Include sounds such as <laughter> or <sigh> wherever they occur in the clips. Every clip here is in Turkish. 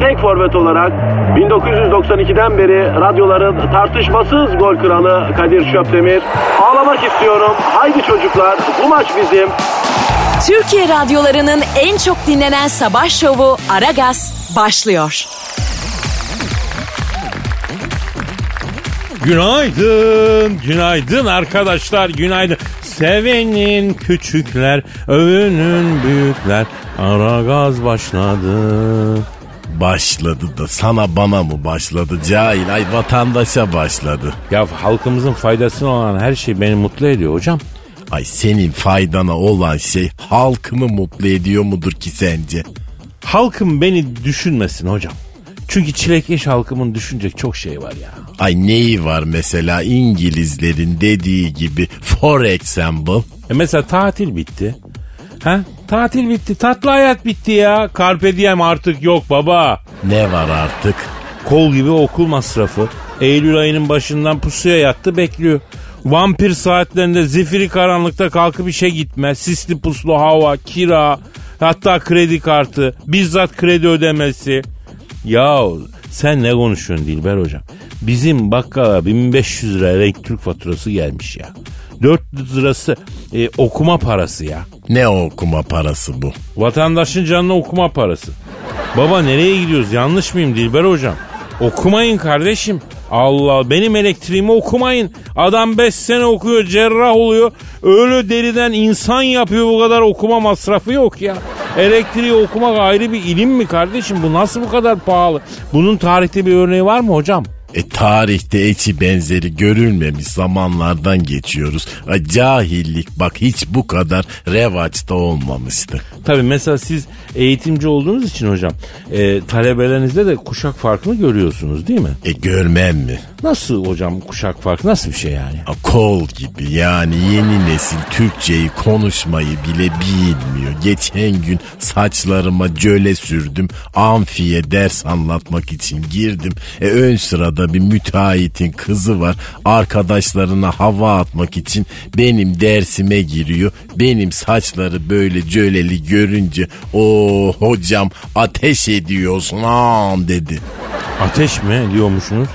tek forvet olarak 1992'den beri radyoların tartışmasız gol kralı Kadir Şöpdemir. Ağlamak istiyorum. Haydi çocuklar bu maç bizim. Türkiye radyolarının en çok dinlenen sabah şovu Aragaz başlıyor. Günaydın, günaydın arkadaşlar, günaydın. Sevenin küçükler, övünün büyükler. Ara gaz başladı. Başladı da sana bana mı başladı cahil ay vatandaşa başladı. Ya halkımızın faydasına olan her şey beni mutlu ediyor hocam. Ay senin faydana olan şey halkımı mutlu ediyor mudur ki sence? Halkım beni düşünmesin hocam. Çünkü çilekeş halkımın düşünecek çok şey var ya. Ay neyi var mesela İngilizlerin dediği gibi for example. E mesela tatil bitti. Ha? Tatil bitti. Tatlı hayat bitti ya. Carpe diem artık yok baba. Ne var artık? Kol gibi okul masrafı. Eylül ayının başından pusuya yattı bekliyor. Vampir saatlerinde zifiri karanlıkta kalkıp işe gitme. Sisli puslu hava, kira, hatta kredi kartı, bizzat kredi ödemesi. Ya sen ne konuşuyorsun Dilber hocam? Bizim bakkala 1500 lira elektrik faturası gelmiş ya. 400 lirası e, okuma parası ya. Ne okuma parası bu? Vatandaşın canına okuma parası. Baba nereye gidiyoruz yanlış mıyım Dilber hocam? Okumayın kardeşim. Allah benim elektriğimi okumayın. Adam 5 sene okuyor cerrah oluyor. Öyle deriden insan yapıyor bu kadar okuma masrafı yok ya. Elektriği okumak ayrı bir ilim mi kardeşim? Bu nasıl bu kadar pahalı? Bunun tarihte bir örneği var mı hocam? E tarihte eçi benzeri görülmemiş zamanlardan geçiyoruz. E, cahillik bak hiç bu kadar revaçta olmamıştı. Tabii mesela siz eğitimci olduğunuz için hocam e, talebelerinizde de kuşak farkını görüyorsunuz değil mi? E görmem mi? Nasıl hocam kuşak farkı nasıl bir şey yani? A, Kol gibi yani yeni nesil Türkçeyi konuşmayı bile bilmiyor. Geçen gün saçlarıma cöle sürdüm. Amfiye ders anlatmak için girdim. E ön sırada bir müteahhitin kızı var. Arkadaşlarına hava atmak için benim dersime giriyor. Benim saçları böyle cöleli görünce o hocam ateş ediyorsun an dedi. Ateş mi diyormuşsunuz?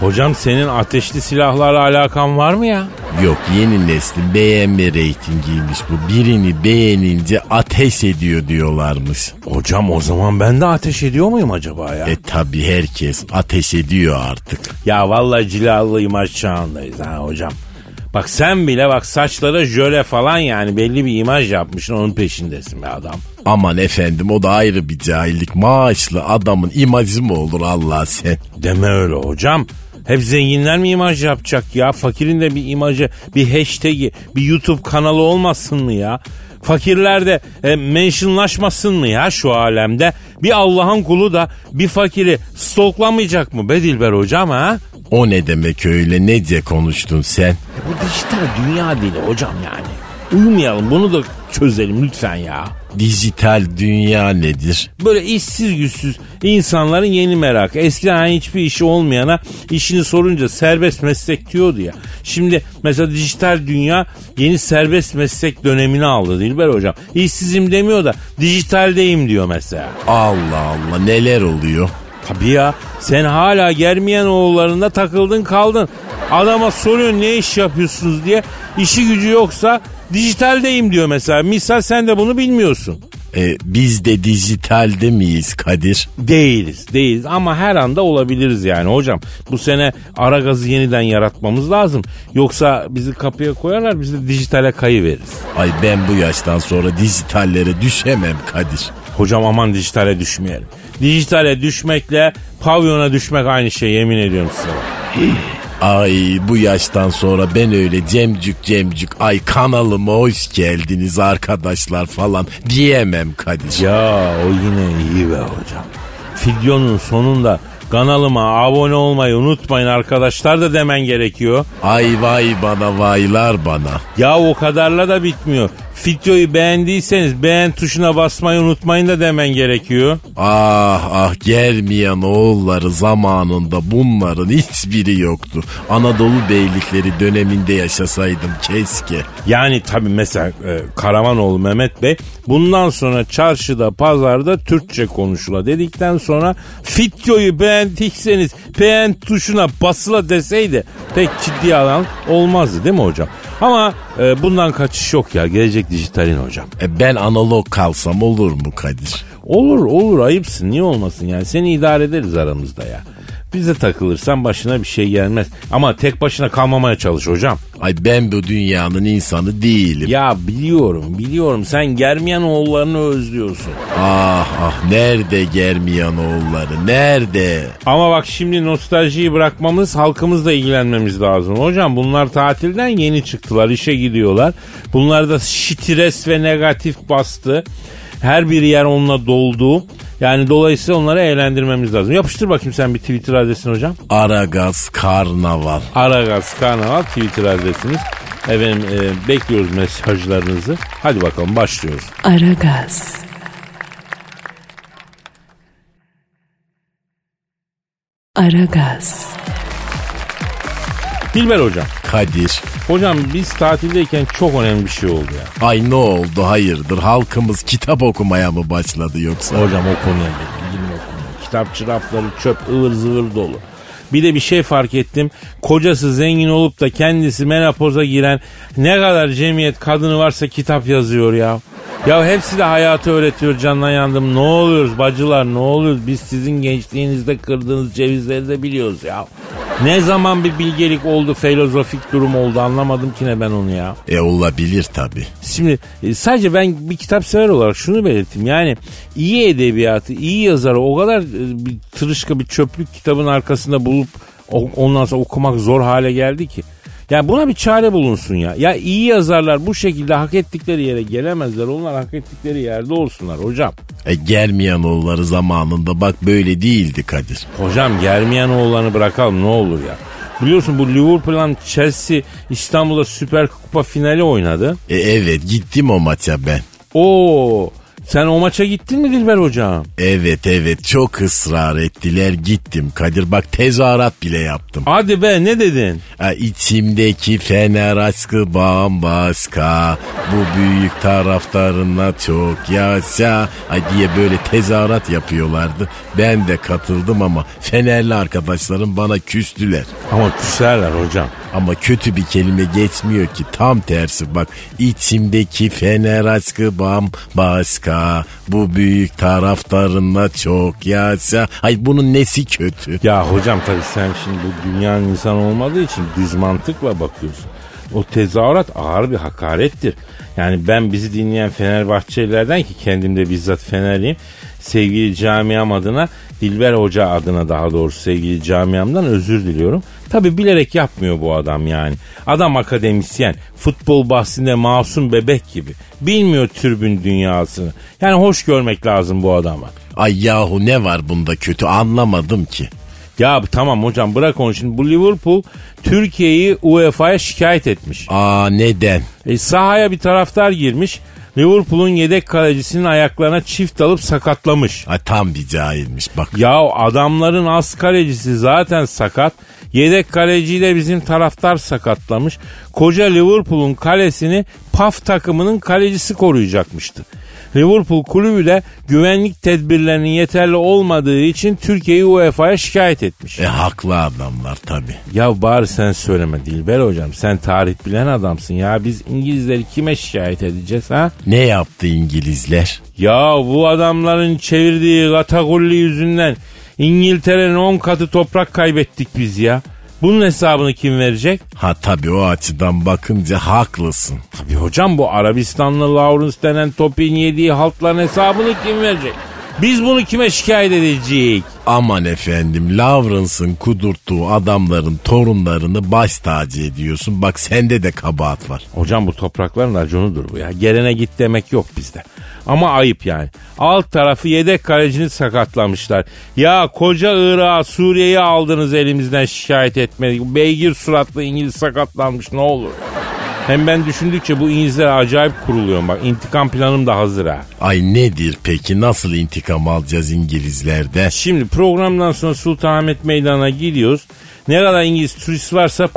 Hocam senin ateşli silahlarla alakan var mı ya? Yok yeni neslin beğenme reytingiymiş bu. Birini beğenince ateş ediyor diyorlarmış. Hocam o zaman ben de ateş ediyor muyum acaba ya? E tabi herkes ateş ediyor artık. Ya vallahi cilalı imaj çağındayız ha hocam. Bak sen bile bak saçlara jöle falan yani belli bir imaj yapmışsın onun peşindesin be adam. Aman efendim o da ayrı bir cahillik. Maaşlı adamın imajı mı olur Allah sen? Deme öyle hocam. Hep zenginler mi imaj yapacak ya? Fakirin de bir imajı, bir hashtag'i, bir YouTube kanalı olmasın mı ya? Fakirler de e, mentionlaşmasın mı ya şu alemde? Bir Allah'ın kulu da bir fakiri stalklamayacak mı be Dilber hocam ha? O ne demek öyle nece konuştun sen? E, bu dijital dünya dili hocam yani. Uyumayalım bunu da çözelim lütfen ya. Dijital dünya nedir? Böyle işsiz güçsüz insanların yeni merakı. Eskiden hani hiçbir işi olmayana işini sorunca serbest meslek diyordu ya. Şimdi mesela dijital dünya yeni serbest meslek dönemini aldı Dilber hocam. İşsizim demiyor da dijitaldeyim diyor mesela. Allah Allah neler oluyor? Tabii ya sen hala germeyen oğullarında takıldın kaldın. Adama soruyorsun ne iş yapıyorsunuz diye. İşi gücü yoksa dijitaldeyim diyor mesela. Misal sen de bunu bilmiyorsun. E, biz de dijitalde miyiz Kadir? Değiliz, değiliz ama her anda olabiliriz yani hocam. Bu sene ara gazı yeniden yaratmamız lazım. Yoksa bizi kapıya koyarlar, biz de dijitale kayıveririz. Ay ben bu yaştan sonra dijitallere düşemem Kadir. Hocam aman dijitale düşmeyelim. Dijitale düşmekle pavyona düşmek aynı şey yemin ediyorum size. Ay bu yaştan sonra ben öyle cemcük cemcük ay kanalıma hoş geldiniz arkadaşlar falan diyemem Kadir. Ya o yine iyi be hocam. Videonun sonunda kanalıma abone olmayı unutmayın arkadaşlar da demen gerekiyor. Ay vay bana vaylar bana. Ya o kadarla da bitmiyor. Videoyu beğendiyseniz beğen tuşuna basmayı unutmayın da demen gerekiyor. Ah ah gelmeyen oğulları zamanında bunların hiçbiri yoktu. Anadolu beylikleri döneminde yaşasaydım keşke. Yani tabii mesela e, Karamanoğlu Mehmet Bey bundan sonra çarşıda pazarda Türkçe konuşula dedikten sonra videoyu beğendiyseniz beğen tuşuna basıla deseydi pek ciddi alan olmazdı değil mi hocam? Ama e, bundan kaçış yok ya gelecek dijitalin hocam. E ben analog kalsam olur mu Kadir? Olur olur ayıpsın niye olmasın yani seni idare ederiz aramızda ya. Bize takılırsan başına bir şey gelmez. Ama tek başına kalmamaya çalış hocam. Ay ben bu dünyanın insanı değilim. Ya biliyorum biliyorum sen Germiyan oğullarını özlüyorsun. Ah ah nerede Germiyan oğulları nerede? Ama bak şimdi nostaljiyi bırakmamız halkımızla ilgilenmemiz lazım. Hocam bunlar tatilden yeni çıktılar işe gidiyorlar. Bunlarda stres ve negatif bastı. Her bir yer onunla doldu. Yani dolayısıyla onları eğlendirmemiz lazım. Yapıştır bakayım sen bir Twitter adresini hocam. Aragaz Karnaval. Aragaz Karnaval Twitter adresiniz. Efendim e, bekliyoruz mesajlarınızı. Hadi bakalım başlıyoruz. Aragaz. Aragaz. Dilber hocam. Kadir. Hocam biz tatildeyken çok önemli bir şey oldu ya. Ay ne oldu hayırdır halkımız kitap okumaya mı başladı yoksa? Hocam o konuya konuya. Kitapçı rafları çöp ıvır zıvır dolu. Bir de bir şey fark ettim. Kocası zengin olup da kendisi menopoza giren ne kadar cemiyet kadını varsa kitap yazıyor ya. Ya hepsi de hayatı öğretiyor canına yandım. Ne oluyoruz bacılar ne oluyoruz? Biz sizin gençliğinizde kırdığınız cevizleri de biliyoruz ya. Ne zaman bir bilgelik oldu, filozofik durum oldu anlamadım ki ne ben onu ya. E olabilir tabi. Şimdi e, sadece ben bir kitap sever olarak şunu belirteyim. Yani iyi edebiyatı, iyi yazarı o kadar e, bir tırışka bir çöplük kitabın arkasında bulup o- ondan sonra okumak zor hale geldi ki. Ya buna bir çare bulunsun ya. Ya iyi yazarlar bu şekilde hak ettikleri yere gelemezler. Onlar hak ettikleri yerde olsunlar hocam. E Germiyanoğulları zamanında bak böyle değildi Kadir. Hocam Germiyanoğullarını bırakalım ne olur ya. Biliyorsun bu Liverpool'la Chelsea İstanbul'da Süper Kupa finali oynadı. E evet gittim o maça ben. Oo, sen o maça gittin mi Dilber hocam? Evet evet çok ısrar ettiler gittim Kadir bak tezahürat bile yaptım. Hadi be ne dedin? Ha, içimdeki fener aşkı bambaşka bu büyük taraftarına çok yaşa Ay diye böyle tezahürat yapıyorlardı. Ben de katıldım ama fenerli arkadaşlarım bana küstüler. Ama küserler hocam. Ama kötü bir kelime geçmiyor ki tam tersi bak içimdeki fener aşkı bambaşka bu büyük taraftarına çok yaşa ay bunun nesi kötü Ya hocam tabii sen şimdi bu dünyanın insanı olmadığı için düz mantıkla bakıyorsun. O tezahürat ağır bir hakarettir. Yani ben bizi dinleyen Fenerbahçelilerden ki kendim de bizzat Fenerliyim. Sevgili camiam adına Dilber Hoca adına daha doğrusu sevgili camiamdan özür diliyorum. Tabi bilerek yapmıyor bu adam yani. Adam akademisyen. Futbol bahsinde masum bebek gibi. Bilmiyor türbün dünyasını. Yani hoş görmek lazım bu adama. ay yahu ne var bunda kötü anlamadım ki Ya tamam hocam bırak onu şimdi. Bu Liverpool Türkiye'yi UEFA'ya şikayet etmiş. aa neden E, sahaya bir taraftar girmiş. Liverpool'un yedek kalecisinin ayaklarına çift alıp sakatlamış. ay tam bir cahilmiş bak Ya adamların az kalecisi zaten sakat. Yedek kaleciyi de bizim taraftar sakatlamış. Koca Liverpool'un kalesini PAF takımının kalecisi koruyacakmıştı. Liverpool kulübü de güvenlik tedbirlerinin yeterli olmadığı için Türkiye'yi UEFA'ya şikayet etmiş. e haklı adamlar tabi Ya bari sen söyleme Dilber hocam. Sen tarih bilen adamsın ya. Biz İngilizleri kime şikayet edeceğiz ha? ne yaptı İngilizler Ya bu adamların çevirdiği Gatagulli yüzünden İngiltere'nin 10 katı toprak kaybettik biz ya. Bunun hesabını kim verecek? ha tabi o açıdan bakınca haklısın Tabii hocam bu Arabistanlı Lawrence denen topin yediği haltların hesabını kim verecek? Biz bunu kime şikayet edeceğiz? Aman efendim Lawrence'ın kudurttuğu adamların torunlarını baş tacı ediyorsun. Bak sende de kabahat var. Hocam bu toprakların raconudur bu ya. Gelene git demek yok bizde. Ama ayıp yani. Alt tarafı yedek kalecini sakatlamışlar. Ya koca Irak'ı Suriye'yi aldınız elimizden şikayet etmedik. Beygir suratlı İngiliz sakatlanmış ne olur. Hem ben düşündükçe bu İngilizler acayip kuruluyor bak. İntikam planım da hazır ha. Ay nedir peki nasıl intikam alacağız İngilizlerde? Şimdi programdan sonra Sultanahmet Meydanı'na gidiyoruz. Ne kadar İngiliz turist varsa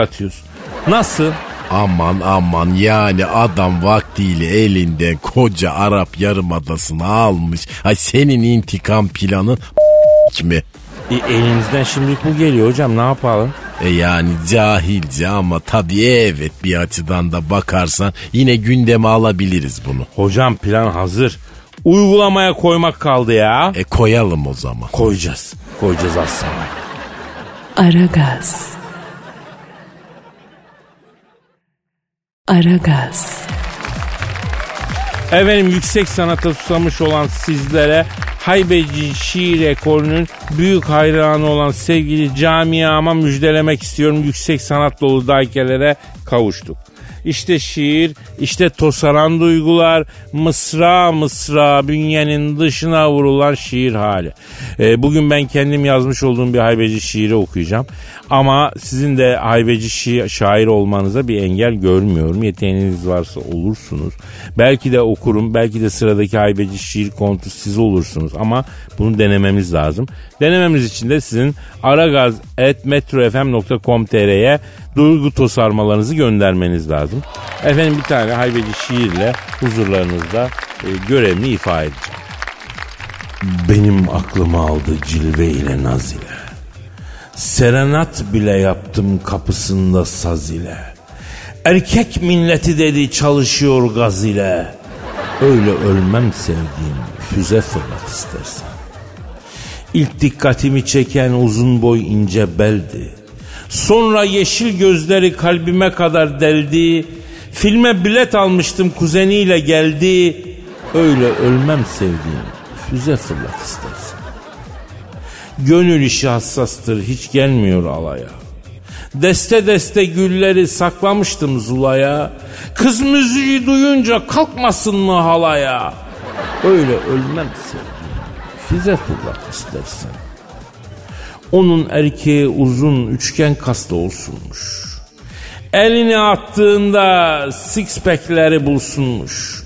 atıyoruz. Nasıl? Aman aman yani adam vaktiyle elinden koca Arap Yarımadası'nı almış. Ay senin intikam planın <laughs> mi? E, elimizden şimdilik bu geliyor hocam ne yapalım? E yani cahilce ama tabii evet bir açıdan da bakarsan yine gündeme alabiliriz bunu. Hocam plan hazır. Uygulamaya koymak kaldı ya. E koyalım o zaman. Koyacağız. Koyacağız az sonra. Aragaz. Aragaz. Efendim yüksek sanata susamış olan sizlere haybeci şiir ekolünün büyük hayranı olan sevgili camiama müjdelemek istiyorum. Yüksek sanat dolu daikelere kavuştuk. İşte şiir, işte tosaran duygular, mısra mısra bünyenin dışına vurulan şiir hali. Ee, bugün ben kendim yazmış olduğum bir haybeci şiiri okuyacağım. Ama sizin de haybeci şi- şair olmanıza bir engel görmüyorum. Yeteneğiniz varsa olursunuz. Belki de okurum, belki de sıradaki haybeci şiir kontu siz olursunuz. Ama bunu denememiz lazım. Denememiz için de sizin aragaz.metrofm.com.tr'ye duygu tosarmalarınızı göndermeniz lazım. Efendim bir tane haybeci şiirle huzurlarınızda e, görevimi ifa edeceğim. Benim aklımı aldı cilve ile naz ile. Serenat bile yaptım kapısında saz ile. Erkek milleti dedi çalışıyor gaz ile. Öyle ölmem sevdiğim füze fırlat istersen. İlk dikkatimi çeken uzun boy ince beldi. Sonra yeşil gözleri kalbime kadar deldi. Filme bilet almıştım kuzeniyle geldi. Öyle ölmem sevdiğim füze fırlat istersen. Gönül işi hassastır hiç gelmiyor alaya. Deste deste gülleri saklamıştım zulaya. Kız müziği duyunca kalkmasın mı halaya? Öyle ölmem sevdiğim füze fırlat istersen. Onun erkeği uzun üçgen kaslı olsunmuş. Elini attığında six pack'leri bulsunmuş.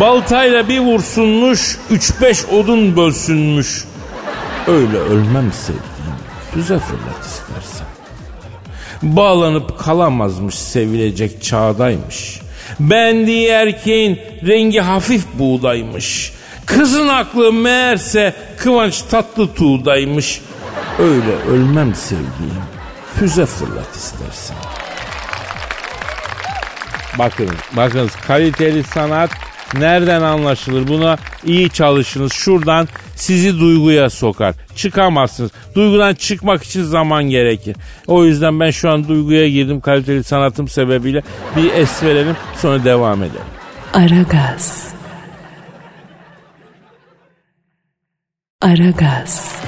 Baltayla bir vursunmuş, üç beş odun bölsünmüş. Öyle ölmem sevdiğim, füze fırlat istersen. Bağlanıp kalamazmış sevilecek çağdaymış. Beğendiği erkeğin rengi hafif buğdaymış. Kızın aklı meğerse kıvanç tatlı tuğdaymış. Öyle ölmem sevdiğim, füze fırlat istersen. Bakınız, bakınız kaliteli sanat nereden anlaşılır? Buna iyi çalışınız. Şuradan sizi duyguya sokar. Çıkamazsınız. Duygudan çıkmak için zaman gerekir. O yüzden ben şu an duyguya girdim kaliteli sanatım sebebiyle. Bir es verelim sonra devam edelim. Aragaz. Aragaz.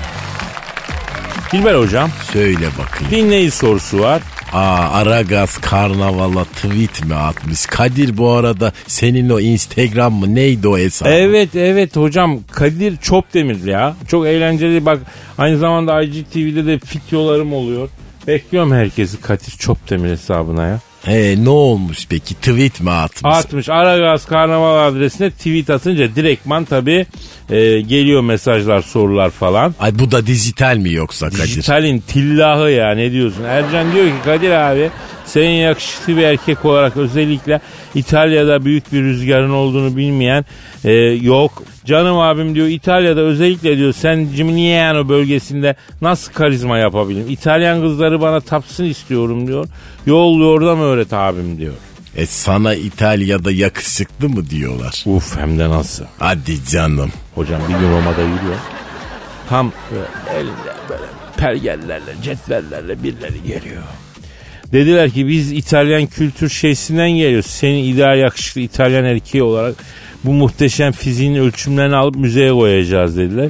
Dilber hocam Söyle bakayım. dinleyici sorusu var. Aa Aragaz karnavala tweet mi atmış? Kadir bu arada senin o Instagram mı neydi o hesap? Evet evet hocam Kadir Çopdemir ya. Çok eğlenceli bak aynı zamanda IGTV'de de videolarım oluyor. Bekliyorum herkesi Kadir Çopdemir hesabına ya. He ne olmuş peki tweet mi atmış? Atmış Aragaz Karnaval adresine tweet atınca direktman tabi geliyor mesajlar sorular falan. Ay bu da dijital mi yoksa Kadir? Dijitalin tillahı ya ne diyorsun? Ercan diyor ki Kadir abi senin yakışıklı bir erkek olarak özellikle İtalya'da büyük bir rüzgarın olduğunu bilmeyen e, yok. Canım abim diyor İtalya'da özellikle diyor sen Gimignano bölgesinde nasıl karizma yapabilirim? İtalyan kızları bana tapsın istiyorum diyor. Yol yordam öğret abim diyor. E sana İtalya'da yakışıklı mı diyorlar? Uf hem de nasıl? Hadi canım. Hocam bir gün Roma'da yürüyor. Tam böyle elinde böyle pergellerle, cetvellerle birileri geliyor. Dediler ki biz İtalyan kültür şeysinden geliyoruz. Senin ideal yakışıklı İtalyan erkeği olarak bu muhteşem fiziğin ölçümlerini alıp müzeye koyacağız dediler.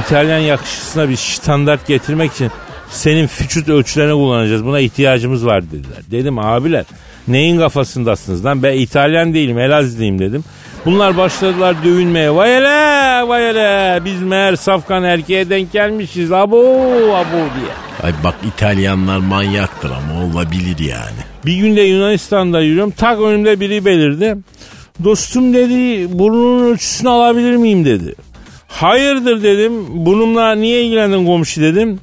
İtalyan yakışıklısına bir standart getirmek için senin vücut ölçülerini kullanacağız. Buna ihtiyacımız var dediler. Dedim abiler neyin kafasındasınız lan ben İtalyan değilim Elazığlıyım dedim. Bunlar başladılar dövünmeye. Vay hele vay hele biz meğer safkan erkeğe denk gelmişiz abo abo diye. Ay bak İtalyanlar manyaktır ama olabilir yani. Bir günde Yunanistan'da yürüyorum. Tak önümde biri belirdi. Dostum dedi burnunun ölçüsünü alabilir miyim dedi. Hayırdır dedim. Bununla niye ilgilendin komşu dedim.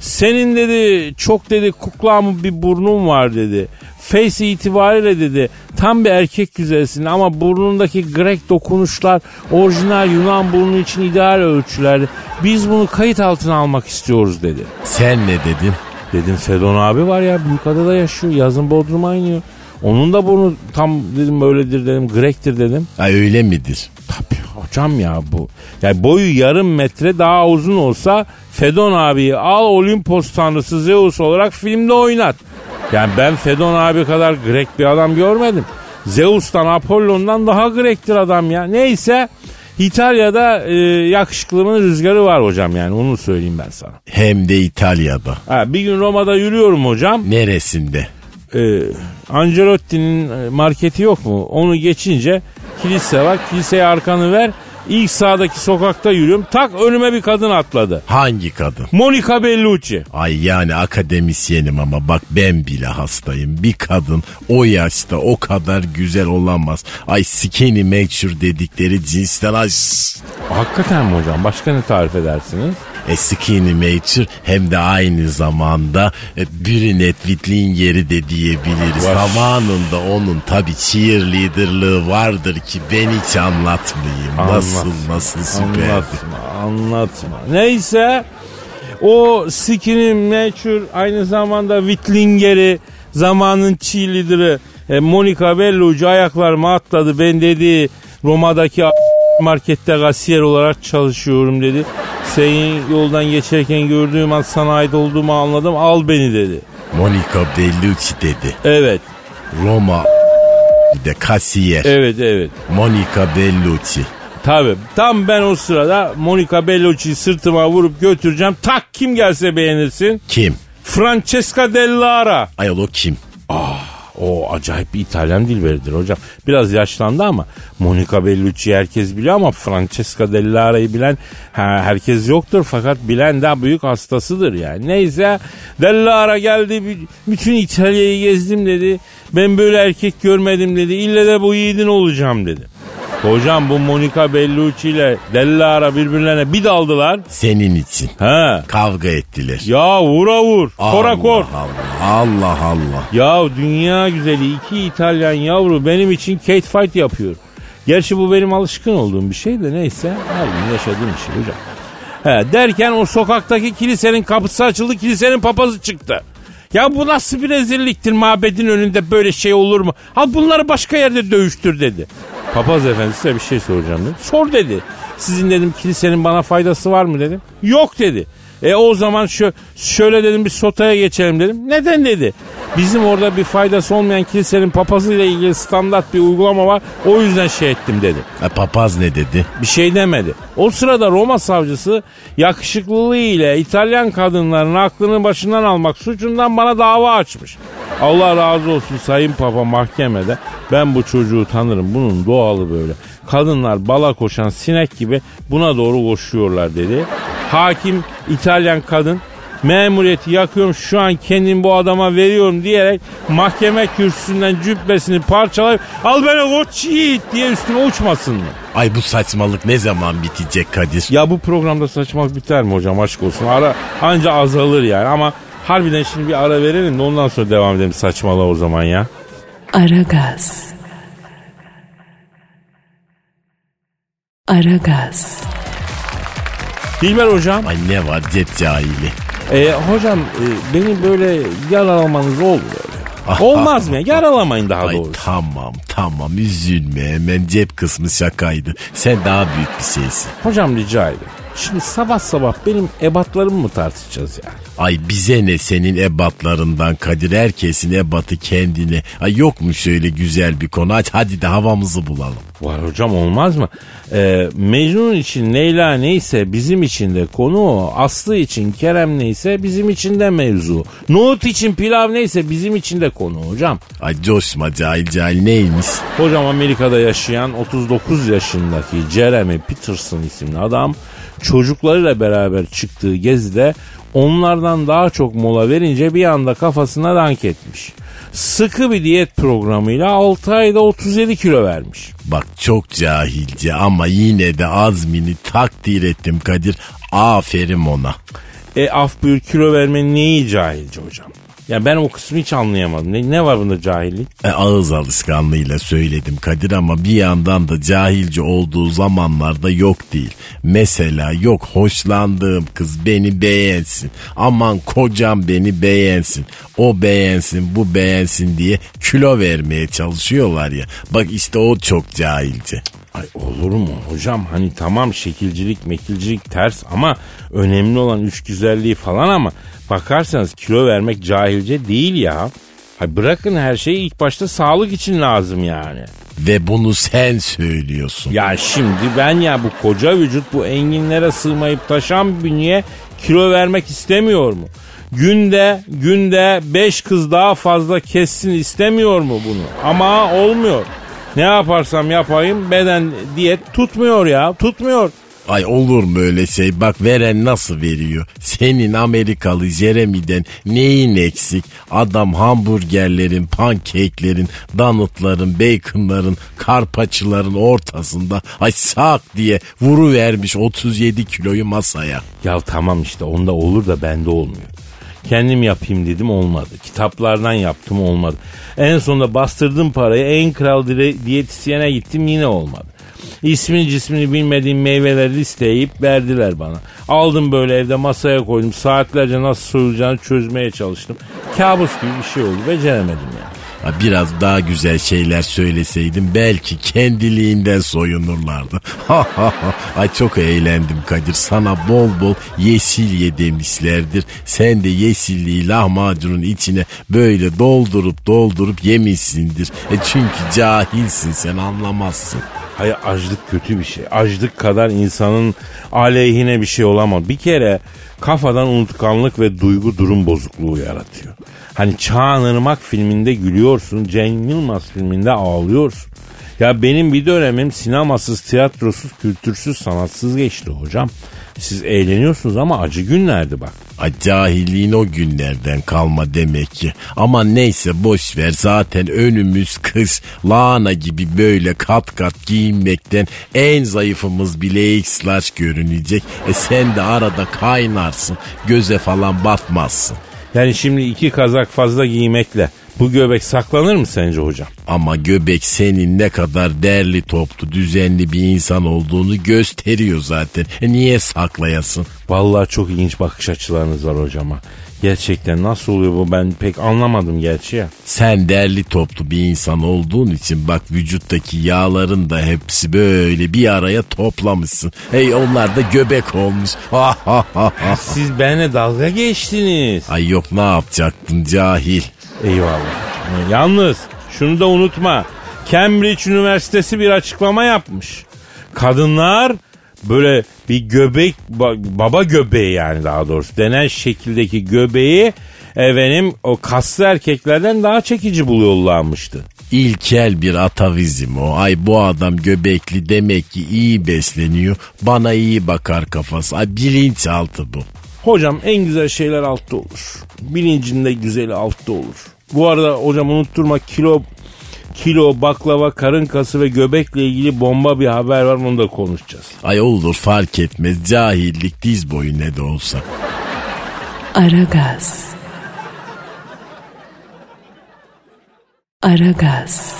Senin dedi çok dedi kuklamı bir burnun var dedi. Face itibariyle dedi tam bir erkek güzelsin ama burnundaki Grek dokunuşlar orijinal Yunan burnu için ideal ölçülerdi. Biz bunu kayıt altına almak istiyoruz dedi. Sen ne dedin? Dedim Fedon abi var ya Büyükada'da yaşıyor yazın Bodrum'a iniyor. Onun da burnu tam dedim böyledir dedim Grek'tir dedim. Ay öyle midir? Tabii hocam ya bu. Yani boyu yarım metre daha uzun olsa Fedon abiyi al Olimpos tanrısı Zeus olarak filmde oynat. Yani ben Fedon abi kadar Grek bir adam görmedim. Zeus'tan Apollon'dan daha Grek'tir adam ya. Neyse İtalya'da e, yakışıklılığın rüzgarı var hocam yani onu söyleyeyim ben sana. Hem de İtalya'da. Ha, bir gün Roma'da yürüyorum hocam. Neresinde? Ee, Angelotti'nin e, marketi yok mu? Onu geçince kilise var. Kiliseye arkanı ver. İlk sağdaki sokakta yürüyorum. Tak önüme bir kadın atladı. Hangi kadın? Monica Bellucci. Ay yani akademisyenim ama bak ben bile hastayım. Bir kadın o yaşta o kadar güzel olamaz. Ay skinny mature dedikleri cinsten şşş. Hakikaten mi hocam? Başka ne tarif edersiniz? E skinny mature hem de aynı zamanda e, Brünette Wittlinger'i de diyebiliriz. Var. Zamanında onun tabi cheerleaderlığı vardır ki ben hiç anlatmayayım. Nasıl Anlat. nasıl süperdi. Anlatma, anlatma. Neyse o Skinny Nature aynı zamanda Wittlinger'i zamanın cheerleader'ı e, Monica Bellucci ayaklarıma atladı. Ben dedi Roma'daki markette kasiyer olarak çalışıyorum dedi. Senin yoldan geçerken gördüğüm an sana ait olduğumu anladım. Al beni dedi. Monica Bellucci dedi. Evet, Roma de kasiyer. evet, evet. Monica Bellucci. Tabii. Tam ben o sırada Monica Bellucci'yi sırtıma vurup götüreceğim. Tak kim gelse beğenirsin. Kim? Francesca Dellara. Ayol o kim? O acayip bir İtalyan dilberidir hocam. Biraz yaşlandı ama Monica Bellucci'yi herkes biliyor ama Francesca Dellara'yı bilen ha, herkes yoktur. Fakat bilen daha büyük hastasıdır yani. Neyse Dellara geldi bü- bütün İtalya'yı gezdim dedi. Ben böyle erkek görmedim dedi. İlle de bu yiğidin olacağım dedi. Hocam bu Monica Bellucci ile Dellara birbirlerine bir daldılar. Senin için. Ha. Kavga ettiler. Ya vura vur. Kora kor. Allah Allah Allah. Ya dünya güzeli iki İtalyan yavru benim için Kate Fight yapıyor. Gerçi bu benim alışkın olduğum bir şey de neyse her gün yaşadığım şey hocam. He, derken o sokaktaki kilisenin kapısı açıldı kilisenin papazı çıktı. Ya bu nasıl bir rezilliktir mabedin önünde böyle şey olur mu? Ha bunları başka yerde dövüştür dedi. Papaz efendi size bir şey soracağım dedim. Sor dedi. Sizin dedim kilisenin bana faydası var mı dedim. Yok dedi. E o zaman şu şöyle dedim bir sotaya geçelim dedim. Neden dedi. Bizim orada bir faydası olmayan kilisenin papazıyla ilgili standart bir uygulama var. O yüzden şey ettim dedi. E, papaz ne dedi? Bir şey demedi. O sırada Roma savcısı yakışıklılığı ile İtalyan kadınların aklını başından almak suçundan bana dava açmış. Allah razı olsun Sayın Papa mahkemede ben bu çocuğu tanırım bunun doğalı böyle. Kadınlar bala koşan sinek gibi buna doğru koşuyorlar dedi. Hakim İtalyan kadın memuriyeti yakıyorum şu an kendimi bu adama veriyorum diyerek mahkeme kürsüsünden cübbesini parçalayıp al beni koç yiğit diye üstüme uçmasın mı? Ay bu saçmalık ne zaman bitecek Kadir? Ya bu programda saçmalık biter mi hocam aşk olsun? Ara anca azalır yani ama harbiden şimdi bir ara verelim de ondan sonra devam edelim saçmalığa o zaman ya. Aragaz. Aragaz. Dilber hocam. Ay ne cep cahili. E, hocam e, beni böyle yaralamanız oldu böyle. Olmaz mı? Yaralamayın daha Ay doğrusu. tamam tamam üzülme hemen cep kısmı şakaydı. Sen daha büyük bir şeysin. Hocam rica ederim. Şimdi sabah sabah benim ebatlarımı mı tartışacağız ya? Ay bize ne senin ebatlarından Kadir herkesin ebatı kendine. Ay yok mu şöyle güzel bir konu aç hadi de havamızı bulalım. Var hocam olmaz mı? Ee, Mecnun için Leyla neyse bizim için de konu o. Aslı için Kerem neyse bizim için de mevzu. Nohut için pilav neyse bizim için de konu hocam. Ay coşma cahil cahil neymiş? Hocam Amerika'da yaşayan 39 yaşındaki Jeremy Peterson isimli adam çocuklarıyla beraber çıktığı gezide onlardan daha çok mola verince bir anda kafasına dank etmiş. Sıkı bir diyet programıyla 6 ayda 37 kilo vermiş. Bak çok cahilce ama yine de azmini takdir ettim Kadir. Aferin ona. E af buyur kilo vermenin neyi cahilce hocam? Ya ben o kısmı hiç anlayamadım. Ne, ne var bunda cahillik? E, ağız alışkanlığıyla söyledim Kadir ama bir yandan da cahilce olduğu zamanlarda yok değil. Mesela yok hoşlandığım kız beni beğensin. Aman kocam beni beğensin. O beğensin bu beğensin diye kilo vermeye çalışıyorlar ya. Bak işte o çok cahilce. Ay olur mu hocam hani tamam şekilcilik mekilcilik ters ama önemli olan üç güzelliği falan ama bakarsanız kilo vermek cahilce değil ya. Hay bırakın her şeyi ilk başta sağlık için lazım yani. Ve bunu sen söylüyorsun. Ya şimdi ben ya bu koca vücut bu enginlere sığmayıp taşan bir bünye kilo vermek istemiyor mu? Günde günde beş kız daha fazla kessin istemiyor mu bunu? Ama olmuyor. Ne yaparsam yapayım beden diyet tutmuyor ya tutmuyor. Ay olur mu öyle şey? Bak veren nasıl veriyor? Senin Amerikalı Jeremy'den neyin eksik? Adam hamburgerlerin, pankeklerin, donutların, baconların, karpaçıların ortasında ay sak diye vuru vermiş 37 kiloyu masaya. Ya tamam işte onda olur da bende olmuyor. Kendim yapayım dedim olmadı. Kitaplardan yaptım olmadı. En sonunda bastırdım parayı en kral diyetisyene gittim yine olmadı. İsmini cismini bilmediğim meyveleri listeyip verdiler bana. Aldım böyle evde masaya koydum. Saatlerce nasıl soyulacağını çözmeye çalıştım. Kabus gibi bir şey oldu. Beceremedim yani. Biraz daha güzel şeyler söyleseydim belki kendiliğinden soyunurlardı. Ay çok eğlendim Kadir. Sana bol bol yeşilye demişlerdir. Sen de yeşilliği lahmacunun içine böyle doldurup doldurup yemişsindir. E çünkü cahilsin sen anlamazsın. Hayır açlık kötü bir şey. Açlık kadar insanın aleyhine bir şey olamaz. Bir kere kafadan unutkanlık ve duygu durum bozukluğu yaratıyor. Hani Çağan Irmak filminde gülüyorsun, Cem Yılmaz filminde ağlıyorsun. Ya benim bir dönemim sinemasız, tiyatrosuz, kültürsüz, sanatsız geçti hocam. Siz eğleniyorsunuz ama acı günlerdi bak. A, cahilliğin o günlerden kalma demek ki. Ama neyse boş ver zaten önümüz kış. Lahana gibi böyle kat kat giyinmekten en zayıfımız bile x görünecek. E sen de arada kaynarsın. Göze falan batmazsın. Yani şimdi iki kazak fazla giymekle bu göbek saklanır mı sence hocam? Ama göbek senin ne kadar derli toplu düzenli bir insan olduğunu gösteriyor zaten. E niye saklayasın? Vallahi çok ilginç bakış açılarınız var hocama. Gerçekten nasıl oluyor bu ben pek anlamadım gerçi ya. Sen derli toplu bir insan olduğun için bak vücuttaki yağların da hepsi böyle bir araya toplamışsın. Hey onlar da göbek olmuş. Ha ha ha ha. Siz benimle dalga geçtiniz. Ay yok ne yapacaktın cahil. Eyvallah. Yalnız şunu da unutma. Cambridge Üniversitesi bir açıklama yapmış. Kadınlar böyle bir göbek baba göbeği yani daha doğrusu denen şekildeki göbeği efendim o kaslı erkeklerden daha çekici buluyorlarmıştı. İlkel bir atavizm o. Ay bu adam göbekli demek ki iyi besleniyor. Bana iyi bakar kafası. Ay bilinçaltı bu. Hocam en güzel şeyler altta olur. Bilincinde güzeli altta olur. Bu arada hocam unutturma kilo kilo, baklava, karın kası ve göbekle ilgili bomba bir haber var onu da konuşacağız. Ay olur fark etmez cahillik diz boyu ne de olsa. Aragaz. Aragaz.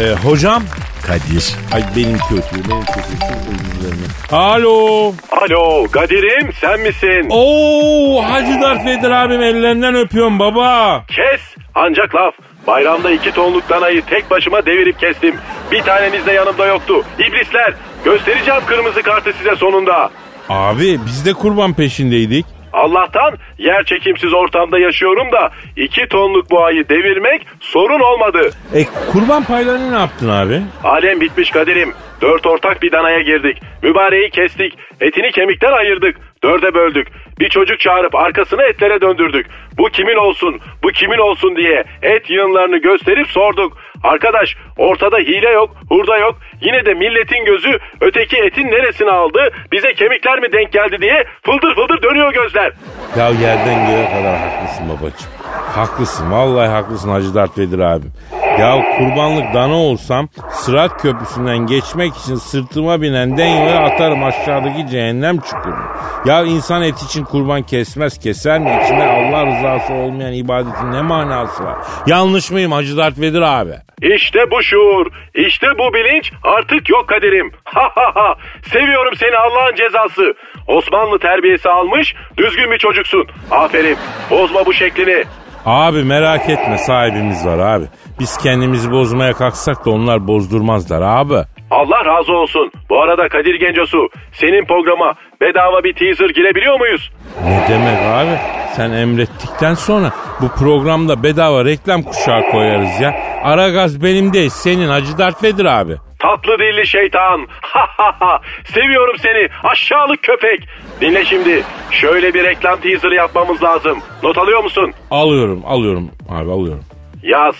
Ee, hocam. Kadir. Ay benim kötü, benim kötü. Alo. Alo Kadir'im sen misin? Oo Hacı Darth Vader abim ellerinden öpüyorum baba. Kes ancak laf. Bayramda iki tonluk danayı tek başıma devirip kestim. Bir taneniz de yanımda yoktu. İblisler göstereceğim kırmızı kartı size sonunda. Abi biz de kurban peşindeydik. Allah'tan yer çekimsiz ortamda yaşıyorum da iki tonluk boğayı devirmek sorun olmadı. E kurban paylarını ne yaptın abi? Alem bitmiş Kadir'im. Dört ortak bir danaya girdik. Mübareği kestik. Etini kemikten ayırdık. Dörde böldük. Bir çocuk çağırıp arkasını etlere döndürdük. Bu kimin olsun, bu kimin olsun diye et yığınlarını gösterip sorduk. Arkadaş ortada hile yok, hurda yok. Yine de milletin gözü öteki etin neresini aldı, bize kemikler mi denk geldi diye fıldır fıldır dönüyor gözler. Ya yerden göğe kadar haklısın babacığım. Haklısın vallahi haklısın Hacı Dert Vedir abim. Ya kurbanlık dana olsam Sırat Köprüsü'nden geçmek için sırtıma binen denyoya atarım aşağıdaki cehennem çukuruna. Ya insan et için kurban kesmez keser mi? İçinde Allah rızası olmayan ibadetin ne manası var? Yanlış mıyım Hacı Dert Vedir abi? İşte bu şuur, işte bu bilinç artık yok kaderim. Ha ha ha, seviyorum seni Allah'ın cezası. Osmanlı terbiyesi almış, düzgün bir çocuksun. Aferin, bozma bu şeklini. Abi merak etme sahibimiz var abi. Biz kendimizi bozmaya kalksak da onlar bozdurmazlar abi. Allah razı olsun. Bu arada Kadir Gencosu, senin programa bedava bir teaser girebiliyor muyuz? Ne demek abi? Sen emrettikten sonra bu programda bedava reklam kuşağı koyarız ya. Aragaz benim değil senin Hacı Dert Vedir abi. Tatlı dilli şeytan. Ha ha ha. Seviyorum seni aşağılık köpek. Dinle şimdi. Şöyle bir reklam teaser yapmamız lazım. Not alıyor musun? Alıyorum alıyorum abi alıyorum. Yaz.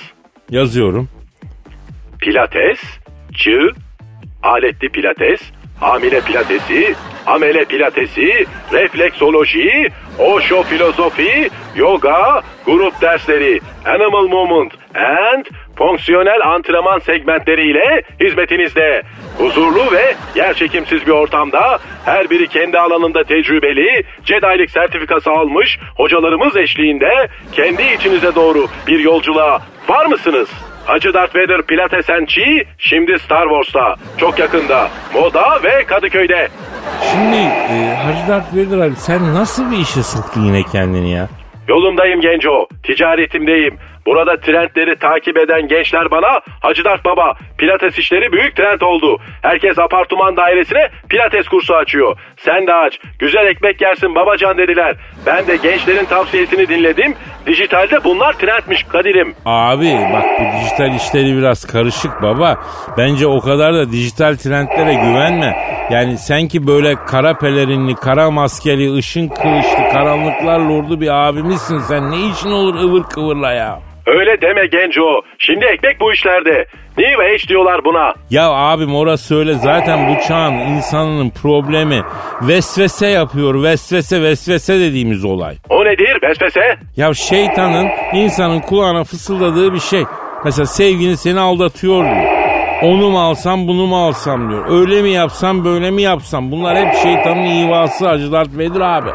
Yazıyorum. Pilates, çığ, aletli pilates, hamile pilatesi, amele pilatesi, refleksoloji, Osho filozofi, yoga, grup dersleri, animal movement and fonksiyonel antrenman segmentleriyle hizmetinizde. Huzurlu ve yer çekimsiz bir ortamda her biri kendi alanında tecrübeli, Jedi'lik sertifikası almış hocalarımız eşliğinde kendi içinize doğru bir yolculuğa var mısınız? Hacı Darth Vader Pilates Chi şimdi Star Wars'ta. Çok yakında. Moda ve Kadıköy'de. Şimdi e, Hacı Dert Vedir abi sen nasıl bir işe soktun yine kendini ya? Yolumdayım Genco. Ticaretimdeyim. Burada trendleri takip eden gençler bana Hacı Dert Baba pilates işleri büyük trend oldu. Herkes apartman dairesine pilates kursu açıyor. Sen de aç. Güzel ekmek yersin babacan dediler. Ben de gençlerin tavsiyesini dinledim. Dijitalde bunlar trendmiş Kadir'im. Abi bak bu dijital işleri biraz karışık baba. Bence o kadar da dijital trendlere güvenme. Yani sen ki böyle kara pelerinli, kara maskeli, ışın kılıçlı, karanlıklar lordu bir abimizsin. Sen ne işin olur ıvır kıvırla ya? Öyle deme Genco. Şimdi ekmek bu işlerde. New Age diyorlar buna. Ya abim orası öyle zaten bu çağın insanının problemi vesvese yapıyor vesvese vesvese dediğimiz olay. O nedir vesvese? Ya şeytanın insanın kulağına fısıldadığı bir şey. Mesela sevgilin seni aldatıyor diyor. Onu mu alsam bunu mu alsam diyor. Öyle mi yapsam böyle mi yapsam. Bunlar hep şeytanın ivası Hacı Dert Vedir abi.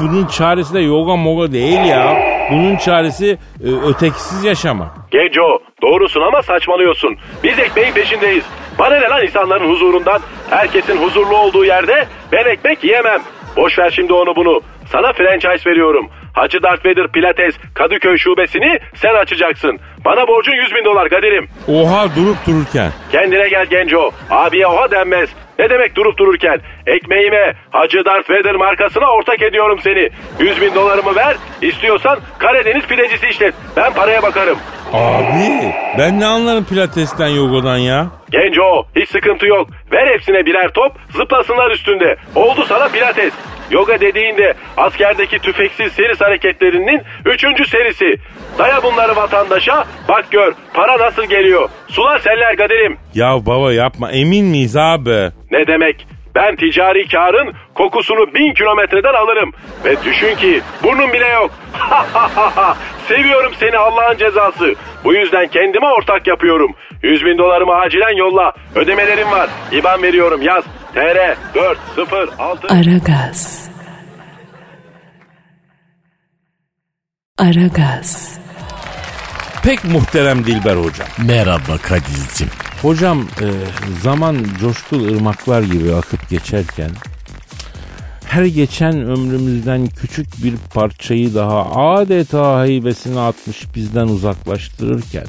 Bunun çaresi de yoga moga değil ya. Bunun çaresi e, ötekisiz yaşamak. Genco doğrusun ama saçmalıyorsun. Biz ekmeğin peşindeyiz. Bana ne lan insanların huzurundan? Herkesin huzurlu olduğu yerde ben ekmek yiyemem. Boş ver şimdi onu bunu. Sana franchise veriyorum. Hacı Darth Vader Pilates Kadıköy şubesini sen açacaksın. Bana borcun 100 bin dolar Kadir'im. Oha durup dururken. Kendine gel Genco. Abiye oha denmez. Ne demek durup dururken? Ekmeğime Hacı Darth Vader markasına ortak ediyorum seni. 100 bin dolarımı ver. İstiyorsan Karadeniz pidecisi işlet. Ben paraya bakarım. Abi ben ne anlarım pilatesten yogadan ya? Genco hiç sıkıntı yok. Ver hepsine birer top zıplasınlar üstünde. Oldu sana pilates. Yoga dediğinde askerdeki tüfeksiz seris hareketlerinin üçüncü serisi. Daya bunları vatandaşa bak gör para nasıl geliyor. Sular seller Kadir'im. Ya baba yapma emin miyiz abi? Ne demek? Ben ticari karın kokusunu bin kilometreden alırım. Ve düşün ki burnum bile yok. <laughs> Seviyorum seni Allah'ın cezası. Bu yüzden kendime ortak yapıyorum. 100 bin dolarımı acilen yolla. Ödemelerim var. İban veriyorum yaz. TR 406 Aragaz. Aragaz. Pek muhterem Dilber hocam. Merhaba Kadir'cim. Hocam e, zaman coşkulu ırmaklar gibi akıp geçerken her geçen ömrümüzden küçük bir parçayı daha adeta haybesine atmış bizden uzaklaştırırken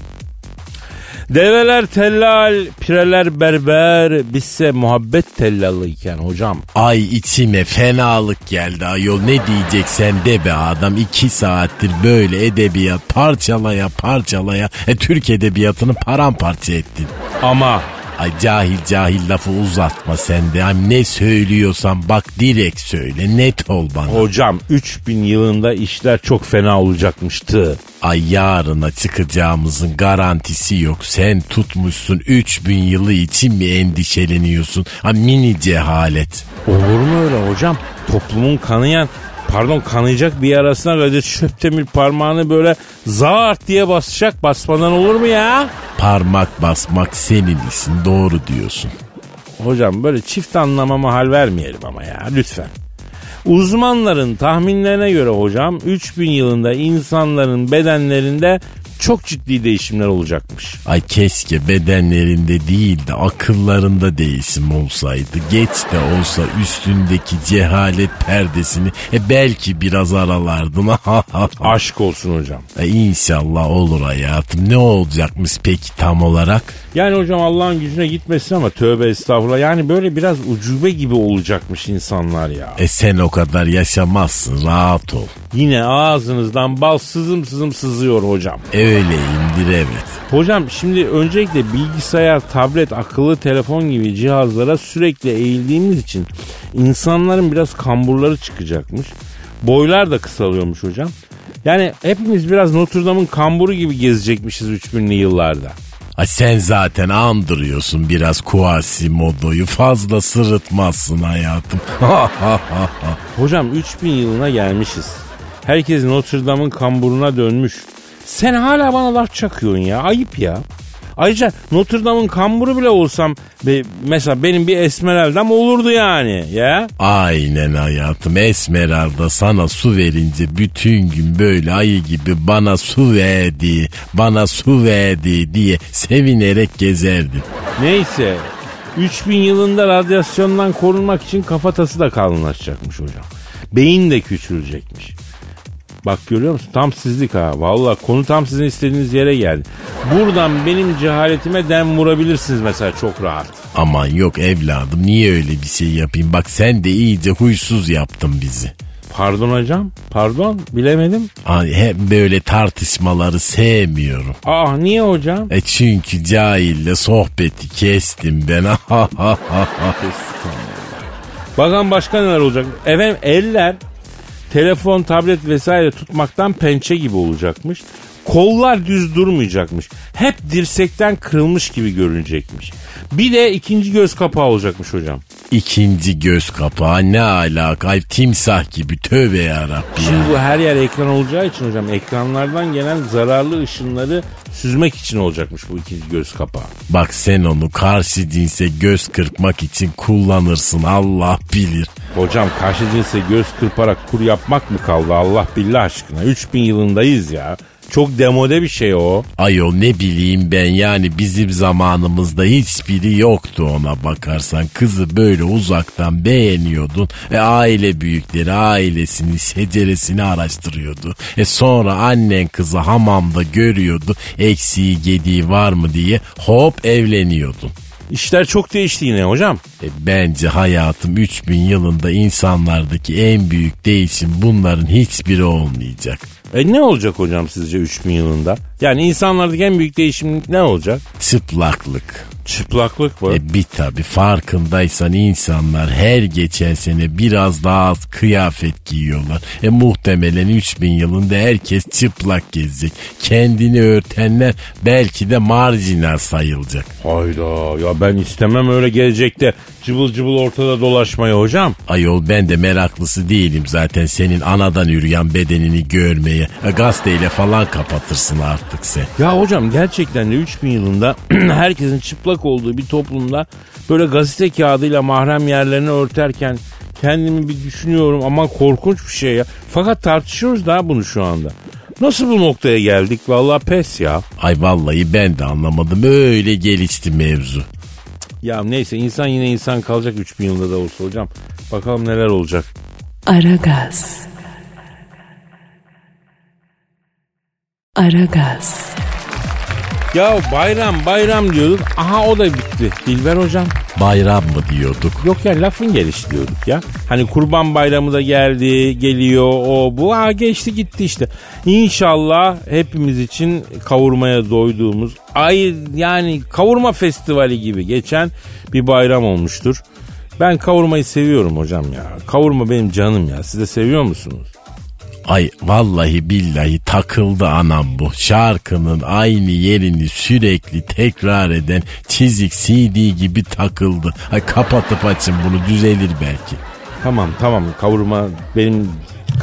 Develer tellal, pireler berber, bizse muhabbet tellalıyken hocam. Ay içime fenalık geldi ayol ne diyeceksen de be adam iki saattir böyle edebiyat parçalaya parçalaya e, Türk edebiyatını paramparça ettin. Ama Ay cahil cahil lafı uzatma sen de. Ay ne söylüyorsan bak direkt söyle net ol bana. hocam 3000 yılında işler çok fena olacakmıştı. Ay yarına çıkacağımızın garantisi yok. Sen tutmuşsun 3000 yılı için mi endişeleniyorsun? Ha mini cehalet. Olur mu öyle hocam? Toplumun kanayan pardon kanayacak bir yarasına Kadir Şöptemir parmağını böyle zart diye basacak basmadan olur mu ya? Parmak basmak senin işin doğru diyorsun. Hocam böyle çift anlamama hal vermeyelim ama ya lütfen. Uzmanların tahminlerine göre hocam 3000 yılında insanların bedenlerinde çok ciddi değişimler olacakmış. Ay keşke bedenlerinde değil de akıllarında değişim olsaydı. Geç de olsa üstündeki cehalet perdesini e belki biraz aralardın. <laughs> Aşk olsun hocam. e inşallah olur hayatım. Ne olacakmış peki tam olarak? Yani hocam Allah'ın gücüne gitmesin ama tövbe estağfurullah. Yani böyle biraz ucube gibi olacakmış insanlar ya. E sen o kadar yaşamazsın rahat ol. Yine ağzınızdan bal sızım sızım sızıyor hocam. Öyleyimdir evet. Hocam şimdi öncelikle bilgisayar, tablet, akıllı telefon gibi cihazlara sürekli eğildiğimiz için insanların biraz kamburları çıkacakmış. Boylar da kısalıyormuş hocam. Yani hepimiz biraz Notre Dame'ın kamburu gibi gezecekmişiz 3000'li yıllarda. Ay sen zaten andırıyorsun biraz Quasimodo'yu fazla sırıtmazsın hayatım. <laughs> Hocam 3000 yılına gelmişiz. Herkes Notre Dame'ın kamburuna dönmüş. Sen hala bana laf çakıyorsun ya. Ayıp ya. Ayrıca Notre Dame'ın kamburu bile olsam be- mesela benim bir esmeraldam olurdu yani ya. Aynen hayatım Esmeralda sana su verince bütün gün böyle ayı gibi bana su verdi, bana su verdi diye sevinerek gezerdin. Neyse 3000 yılında radyasyondan korunmak için kafatası da kalınlaşacakmış hocam. Beyin de küçülecekmiş. Bak görüyor musun? Tam sizlik ha. Valla konu tam sizin istediğiniz yere geldi. Buradan benim cehaletime dem vurabilirsiniz mesela çok rahat. Aman yok evladım niye öyle bir şey yapayım bak sen de iyice huysuz yaptın bizi. Pardon hocam. Pardon bilemedim. Ay, hep böyle tartışmaları sevmiyorum. Ah niye hocam? E çünkü cahille sohbeti kestim ben. <laughs> Bakalım başka neler olacak. Efendim eller telefon, tablet vesaire tutmaktan pençe gibi olacakmış. Kollar düz durmayacakmış. Hep dirsekten kırılmış gibi görünecekmiş. Bir de ikinci göz kapağı olacakmış hocam. İkinci göz kapağı ne alaka? Ay, timsah gibi tövbe yarabbim. Şimdi bu her yer ekran olacağı için hocam ekranlardan gelen zararlı ışınları süzmek için olacakmış bu ikinci göz kapağı. Bak sen onu karşı cinse göz kırpmak için kullanırsın Allah bilir. Hocam karşı cinse göz kırparak kur yapmak mı kaldı Allah billah aşkına? 3000 yılındayız ya. Çok demode bir şey o. Ayol ne bileyim ben yani bizim zamanımızda hiçbiri yoktu ona bakarsan. Kızı böyle uzaktan beğeniyordun. E aile büyükleri ailesini seceresini araştırıyordu. E sonra annen kızı hamamda görüyordu. Eksiği gediği var mı diye hop evleniyordun. İşler çok değişti yine hocam. E, bence hayatım 3000 yılında insanlardaki en büyük değişim bunların hiçbiri olmayacak. E ne olacak hocam sizce 3000 yılında? Yani insanlardaki en büyük değişim ne olacak? Çıplaklık. Çıplaklık mı? E bir tabi farkındaysan insanlar her geçen sene biraz daha az kıyafet giyiyorlar. E muhtemelen 3000 yılında herkes çıplak gezecek. Kendini örtenler belki de marjinal sayılacak. Hayda ya ben istemem öyle gelecekte cıvıl cıvıl ortada dolaşmayı hocam. Ayol ben de meraklısı değilim zaten senin anadan yürüyen bedenini görmeye. E, gazeteyle falan kapatırsın artık sen. Ya hocam gerçekten de 3000 yılında <clears throat> herkesin çıplak olduğu bir toplumda böyle gazete kağıdıyla mahrem yerlerini örterken kendimi bir düşünüyorum ama korkunç bir şey ya. Fakat tartışıyoruz daha bunu şu anda. Nasıl bu noktaya geldik? Vallahi pes ya. Ay vallahi ben de anlamadım öyle gelişti mevzu. Ya neyse insan yine insan kalacak 3000 yılda da olsa hocam. Bakalım neler olacak. Aragaz. Aragaz. Ya bayram bayram diyorduk. Aha o da bitti. Dilber hocam. Bayram mı diyorduk? Yok ya lafın gelişi diyorduk ya. Hani kurban bayramı da geldi, geliyor o bu. Ha geçti gitti işte. İnşallah hepimiz için kavurmaya doyduğumuz ay yani kavurma festivali gibi geçen bir bayram olmuştur. Ben kavurmayı seviyorum hocam ya. Kavurma benim canım ya. Siz de seviyor musunuz? Ay vallahi billahi takıldı anam bu. Şarkının aynı yerini sürekli tekrar eden çizik CD gibi takıldı. Ay kapatıp açın bunu düzelir belki. Tamam tamam kavurma benim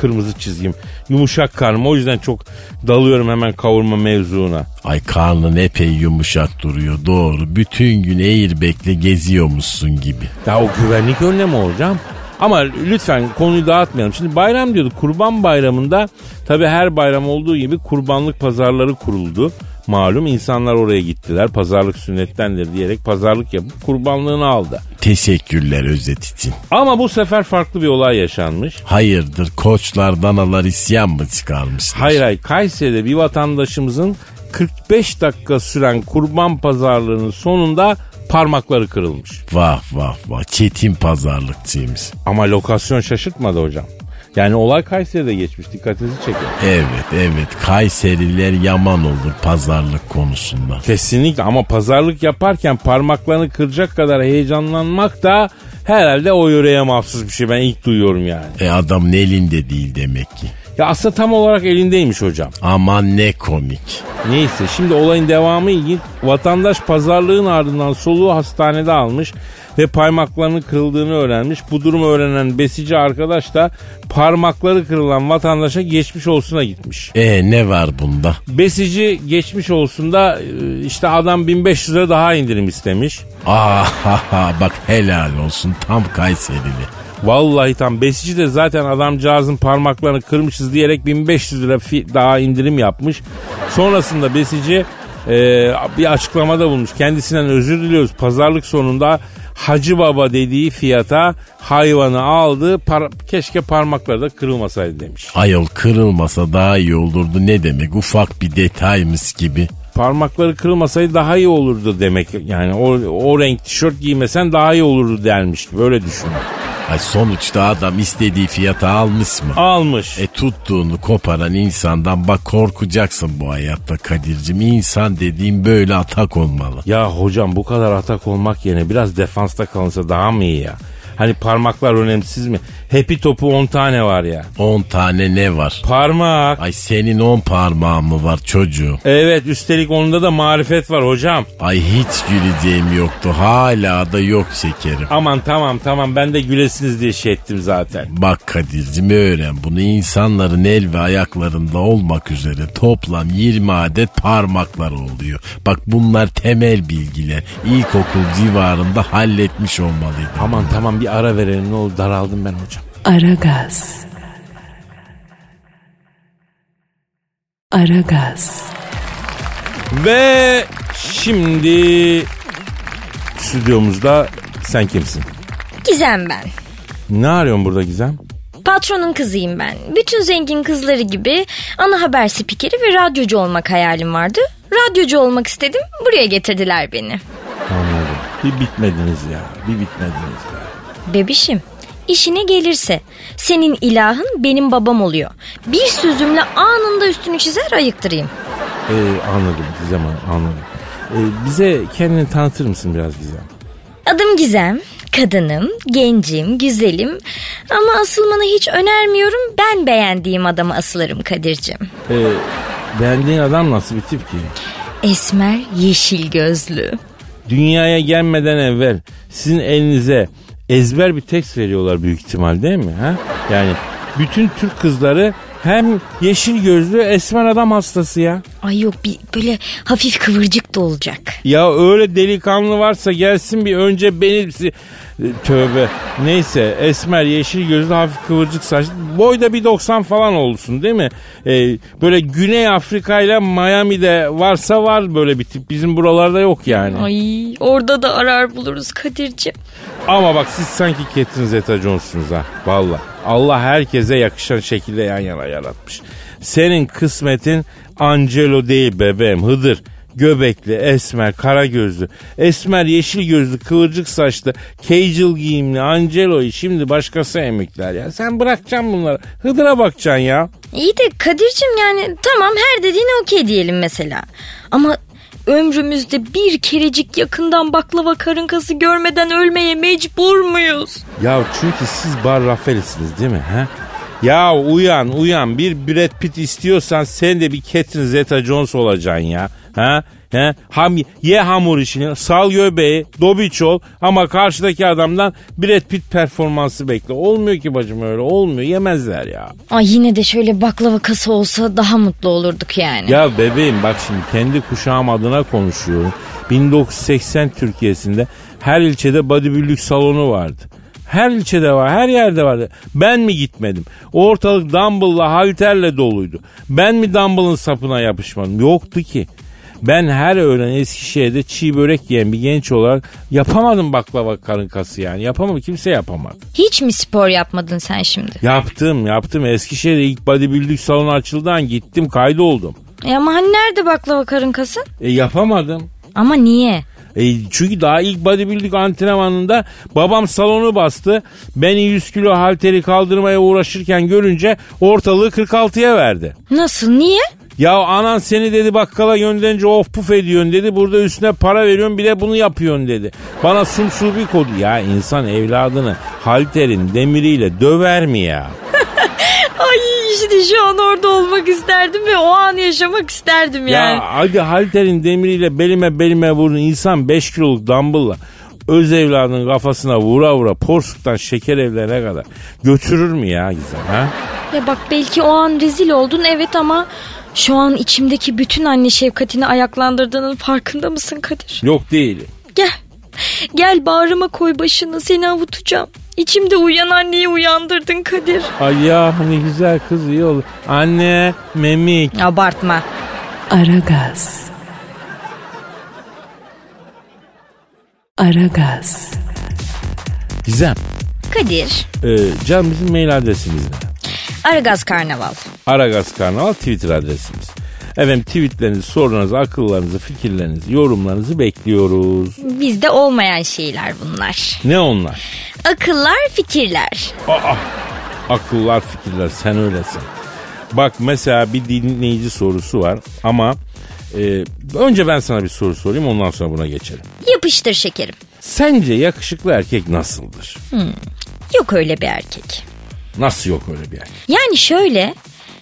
kırmızı çizgim. Yumuşak karnım o yüzden çok dalıyorum hemen kavurma mevzuna. Ay karnın epey yumuşak duruyor doğru. Bütün gün airbag'le geziyormuşsun gibi. Ya o güvenlik önlemi hocam. Ama lütfen konuyu dağıtmayalım. Şimdi bayram diyorduk. Kurban bayramında tabi her bayram olduğu gibi kurbanlık pazarları kuruldu. Malum insanlar oraya gittiler. Pazarlık sünnettendir diyerek pazarlık yapıp kurbanlığını aldı. Teşekkürler özet için. Ama bu sefer farklı bir olay yaşanmış. Hayırdır koçlar danalar isyan mı çıkarmışlar? Hayır hayır Kayseri'de bir vatandaşımızın 45 dakika süren kurban pazarlığının sonunda parmakları kırılmış. Vah vah vah çetin pazarlıkçıymış. Ama lokasyon şaşırtmadı hocam. Yani olay Kayseri'de geçmiş dikkatinizi çekiyor. Evet evet Kayseriler yaman olur pazarlık konusunda. Kesinlikle ama pazarlık yaparken parmaklarını kıracak kadar heyecanlanmak da herhalde o yöreye mahsus bir şey. Ben ilk duyuyorum yani. E adamın elinde değil demek ki. Ya aslında tam olarak elindeymiş hocam. Aman ne komik. Neyse şimdi olayın devamı ilginç. Vatandaş pazarlığın ardından soluğu hastanede almış ve parmaklarının kırıldığını öğrenmiş. Bu durumu öğrenen besici arkadaş da parmakları kırılan vatandaşa geçmiş olsuna gitmiş. E ne var bunda? Besici geçmiş olsun da e, işte adam 1500 lira daha indirim istemiş. Ah <laughs> bak helal olsun tam Kayserili. Vallahi tam besici de zaten adamcağızın parmaklarını kırmışız diyerek 1500 lira daha indirim yapmış. Sonrasında besici e, bir açıklamada bulmuş. Kendisinden özür diliyoruz. Pazarlık sonunda Hacı Baba dediği fiyata hayvanı aldı. Par- keşke parmakları da kırılmasaydı demiş. Ayol kırılmasa daha iyi olurdu ne demek ufak bir detaymış gibi. Parmakları kırılmasaydı daha iyi olurdu demek. Yani o, o renk tişört giymesen daha iyi olurdu dermiş. Böyle düşün. Ay sonuçta adam istediği fiyata almış mı? Almış. E tuttuğunu koparan insandan bak korkacaksın bu hayatta Kadir'cim. İnsan dediğim böyle atak olmalı. Ya hocam bu kadar atak olmak yerine biraz defansta kalınsa daha mı iyi ya? Hani parmaklar önemsiz mi? Happy topu 10 tane var ya. 10 tane ne var? Parmak. Ay senin 10 parmağın mı var çocuğum? Evet üstelik onda da marifet var hocam. Ay hiç güleceğim yoktu. Hala da yok şekerim. Aman tamam tamam ben de gülesiniz diye şey ettim zaten. Bak Kadir'cim öğren bunu insanların el ve ayaklarında olmak üzere toplam 20 adet parmaklar oluyor. Bak bunlar temel bilgiler. İlkokul civarında halletmiş olmalıydım. Aman tamam bir ara verelim ne olur daraldım ben hocam. Aragaz. Aragaz. Ve şimdi stüdyomuzda sen kimsin? Gizem ben. Ne arıyorsun burada Gizem? Patronun kızıyım ben. Bütün zengin kızları gibi ana haber spikeri ve radyocu olmak hayalim vardı. Radyocu olmak istedim. Buraya getirdiler beni. Anladım. Bir bitmediniz ya. Bir bitmediniz ya. Bebişim, işine gelirse senin ilahın benim babam oluyor. Bir sözümle anında üstünü çizer ayıktırayım. Ee, anladım Gizem anladım. Ee, bize kendini tanıtır mısın biraz Gizem? Adım Gizem, kadınım, gencim, güzelim. Ama asılmanı hiç önermiyorum. Ben beğendiğim adama asılırım Kadir'cim. Ee, beğendiğin adam nasıl bir tip ki? Esmer, yeşil gözlü. Dünyaya gelmeden evvel sizin elinize ezber bir tekst veriyorlar büyük ihtimal değil mi? Ha? Yani bütün Türk kızları hem yeşil gözlü esmer adam hastası ya. Ay yok bir böyle hafif kıvırcık da olacak. Ya öyle delikanlı varsa gelsin bir önce beni... Tövbe. Neyse esmer yeşil gözlü hafif kıvırcık saçlı. Boyda bir 90 falan olsun değil mi? Ee, böyle Güney Afrika ile Miami'de varsa var böyle bir tip. Bizim buralarda yok yani. Ay orada da arar buluruz Kadir'cim. Ama bak siz sanki Catherine Zeta-Jones'sunuz ha. Valla. Allah herkese yakışan şekilde yan yana yaratmış. Senin kısmetin Angelo değil bebeğim Hıdır. Göbekli, esmer, kara gözlü, esmer, yeşil gözlü, kıvırcık saçlı, casual giyimli Angelo'yu şimdi başkası emekler ya. Sen bırakacaksın bunları. Hıdır'a bakacaksın ya. İyi de Kadir'cim yani tamam her dediğine okey diyelim mesela. Ama ömrümüzde bir kerecik yakından baklava karınkası görmeden ölmeye mecbur muyuz? Ya çünkü siz Bar Rafael'siniz değil mi? He? Ya uyan uyan bir Brad Pitt istiyorsan sen de bir Catherine Zeta-Jones olacaksın ya. Ha? He? Ham, ye hamur işini, sal göbeği, dobiç ol ama karşıdaki adamdan Brad Pitt performansı bekle. Olmuyor ki bacım öyle olmuyor yemezler ya. Ay yine de şöyle baklava kası olsa daha mutlu olurduk yani. Ya bebeğim bak şimdi kendi kuşağım adına konuşuyorum. 1980 Türkiye'sinde her ilçede bodybuilding salonu vardı. Her ilçede var, her yerde vardı. Ben mi gitmedim? Ortalık dumbbell'la, halterle doluydu. Ben mi dumbbell'ın sapına yapışmadım? Yoktu ki. Ben her öğlen Eskişehir'de çiğ börek yiyen bir genç olarak yapamadım baklava karınkası yani. Yapamadım kimse yapamadı. Hiç mi spor yapmadın sen şimdi? Yaptım yaptım Eskişehir'de ilk bodybuilding salonu açıldığından gittim kaydoldum. E ama hani nerede baklava karınkası? E yapamadım. Ama niye? E, çünkü daha ilk bodybuilding antrenmanında babam salonu bastı. Beni 100 kilo halteri kaldırmaya uğraşırken görünce ortalığı 46'ya verdi. Nasıl niye? Ya anan seni dedi bakkala gönderince of puf ediyorsun dedi. Burada üstüne para veriyorsun bir de bunu yapıyorsun dedi. Bana sumsu bir kodu. Ya insan evladını halterin demiriyle döver mi ya? <laughs> Ay işte şu an orada olmak isterdim ve o an yaşamak isterdim yani. Ya hadi halterin demiriyle belime belime vurun insan 5 kiloluk dumbbell'la öz evladının kafasına vura vura porsuktan şeker evlerine kadar götürür mü ya Gizem ha? Ya bak belki o an rezil oldun evet ama şu an içimdeki bütün anne şefkatini ayaklandırdığının farkında mısın Kadir? Yok değil. Gel. Gel bağrıma koy başını seni avutacağım. İçimde uyuyan anneyi uyandırdın Kadir. Ay ya ne güzel kız iyi olur. Anne, memik. Abartma. Aragaz. Aragaz. Gizem. Kadir. E, can bizim mail adresimiz ne? Aragaz Karnaval. Aragaz Karnaval Twitter adresimiz. Efendim tweetlerinizi, sorularınızı, akıllarınızı, fikirlerinizi, yorumlarınızı bekliyoruz. Bizde olmayan şeyler bunlar. Ne onlar? Akıllar fikirler. Aa, akıllar fikirler sen öylesin. Bak mesela bir dinleyici sorusu var ama e, önce ben sana bir soru sorayım ondan sonra buna geçelim. Yapıştır şekerim. Sence yakışıklı erkek nasıldır? Yok öyle bir erkek. Nasıl yok öyle bir erkek? Yani şöyle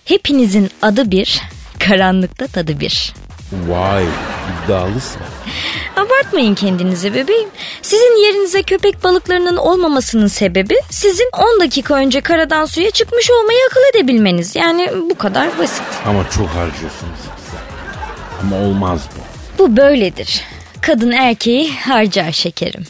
hepinizin adı bir, karanlıkta tadı bir. Vay iddialısın. Abartmayın kendinizi bebeğim. Sizin yerinize köpek balıklarının olmamasının sebebi sizin 10 dakika önce karadan suya çıkmış olmayı akıl edebilmeniz. Yani bu kadar basit. Ama çok harcıyorsunuz. Ama olmaz bu. Bu böyledir. Kadın erkeği harcar şekerim.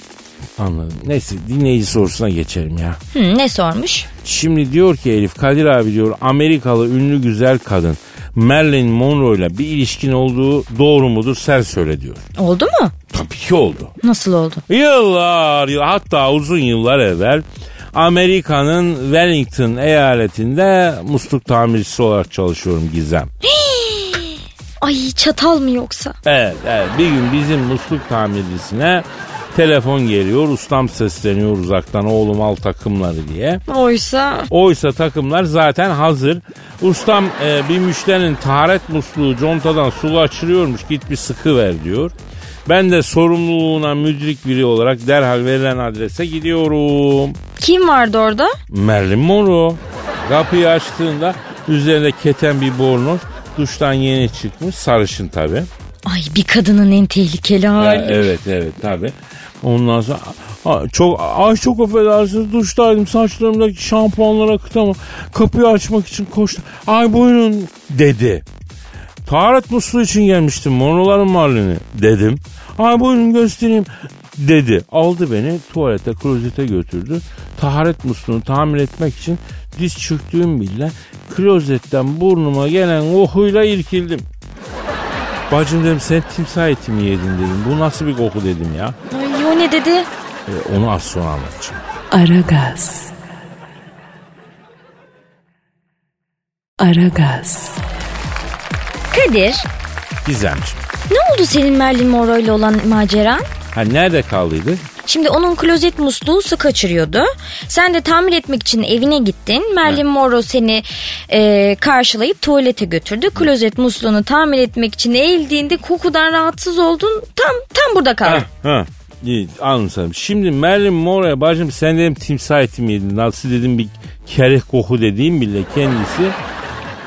Anladım. Neyse dinleyici sorusuna geçelim ya. Hı, ne sormuş? Şimdi diyor ki Elif Kadir abi diyor Amerikalı ünlü güzel kadın Marilyn Monroe ile bir ilişkin olduğu doğru mudur sen söyle diyor. Oldu mu? Tabii ki oldu. Nasıl oldu? Yıllar yıl hatta uzun yıllar evvel Amerika'nın Wellington eyaletinde musluk tamircisi olarak çalışıyorum Gizem. <gasps> Ay çatal mı yoksa? Evet, evet bir gün bizim musluk tamircisine telefon geliyor ustam sesleniyor uzaktan oğlum al takımları diye. Oysa Oysa takımlar zaten hazır. Ustam e, bir müşterinin taharet musluğu contadan su kaçırıyormuş git bir sıkı ver diyor. Ben de sorumluluğuna müdrik biri olarak derhal verilen adrese gidiyorum. kim vardı orada? Marilyn Monroe. Kapıyı açtığında üzerinde keten bir bornoz. Duştan yeni çıkmış sarışın tabi. Ay bir kadının en tehlikeli hali. evet evet tabi. Ondan sonra "Aa, çok ay çok affedersiniz duştaydım saçlarımdaki şampuanlara akıtamam. Kapıyı açmak için koştum. Ay buyurun dedi. Taharet musluğu için gelmiştim monoların Marlin'i dedim. Ay buyurun göstereyim dedi. Aldı beni tuvalete klozete götürdü. Taharet musluğunu tamir etmek için diz çöktüğüm bile klozetten burnuma gelen kokuyla irkildim. Bacım dedim sen timsah eti yedin dedim. Bu nasıl bir koku dedim ya. Ne dedi? E, onu az sonra anlatacağım. Aragaz. Aragaz. Kadir Gizemciğim. ne oldu senin Marilyn Monroe ile olan maceran? Ha nerede kaldıydı? Şimdi onun klozet musluğu su kaçırıyordu. Sen de tamir etmek için evine gittin. Marilyn Monroe seni e, karşılayıp tuvalete götürdü. Klozet musluğunu tamir etmek için eğildiğinde kokudan rahatsız oldun. Tam tam burada kaldın. Ha, ha. Anladım. Şimdi Marilyn Monroe'ya bacım sen dedim timsah eti mi yedin? Nasıl dedim bir kereh koku dediğim bile kendisi.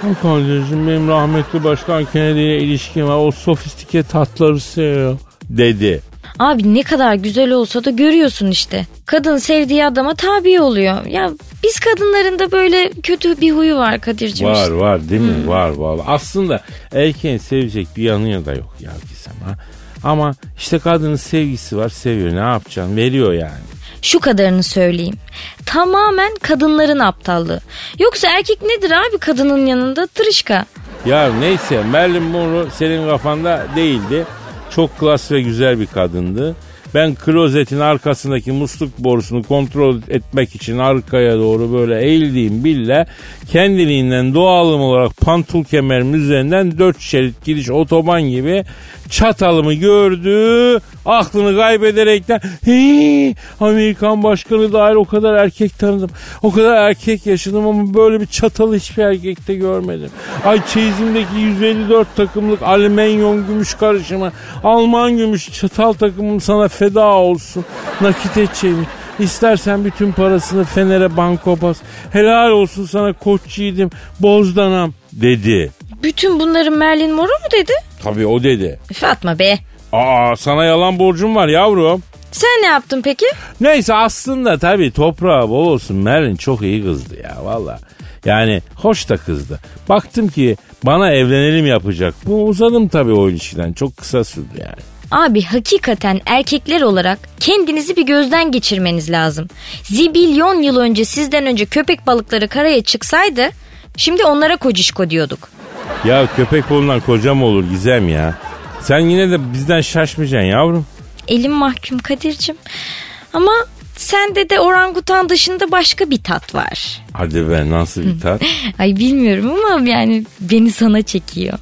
"Ha Kardeşim benim rahmetli başkan Kennedy ile ilişkim var. O sofistike tatları seviyor dedi. Abi ne kadar güzel olsa da görüyorsun işte. Kadın sevdiği adama tabi oluyor. Ya biz kadınların da böyle kötü bir huyu var Kadir'cim. Var işte. var değil mi? Var var. Aslında erkeğin sevecek bir yanı da yok ya Gizem ha. Ama işte kadının sevgisi var seviyor ne yapacaksın veriyor yani. Şu kadarını söyleyeyim. Tamamen kadınların aptallığı. Yoksa erkek nedir abi kadının yanında? Tırışka. Ya neyse Marilyn Monroe senin kafanda değildi. Çok klas ve güzel bir kadındı. Ben klozetin arkasındaki musluk borusunu kontrol etmek için arkaya doğru böyle eğildiğim bille kendiliğinden doğalım olarak pantul kemerimin üzerinden dört şerit giriş otoban gibi çatalımı gördü. Aklını kaybederekten "Hii, Amerikan başkanı dahil o kadar erkek tanıdım. O kadar erkek yaşadım ama böyle bir çatalı hiçbir erkekte görmedim. Ay çeyizimdeki 154 takımlık alüminyum gümüş karışımı Alman gümüş çatal takımım sana feda olsun. Nakit et çevir. İstersen bütün parasını Fener'e banko bas. Helal olsun sana koç yiğidim bozdanam dedi. Bütün bunları Marilyn Monroe mu dedi? Tabii o dedi. Fatma be. Aa sana yalan borcum var yavrum. Sen ne yaptın peki? Neyse aslında tabii toprağı bol olsun Merlin çok iyi kızdı ya valla. Yani hoş da kızdı. Baktım ki bana evlenelim yapacak. Bu uzadım tabii o ilişkiden. Çok kısa sürdü yani. Abi hakikaten erkekler olarak kendinizi bir gözden geçirmeniz lazım. Zibilyon yıl önce sizden önce köpek balıkları karaya çıksaydı şimdi onlara kocişko diyorduk. Ya köpek bolundan kocam olur Gizem ya. Sen yine de bizden şaşmayacaksın yavrum. Elim mahkum Kadir'cim. Ama sende de orangutan dışında başka bir tat var. Hadi be nasıl bir tat. <laughs> Ay bilmiyorum ama yani beni sana çekiyor.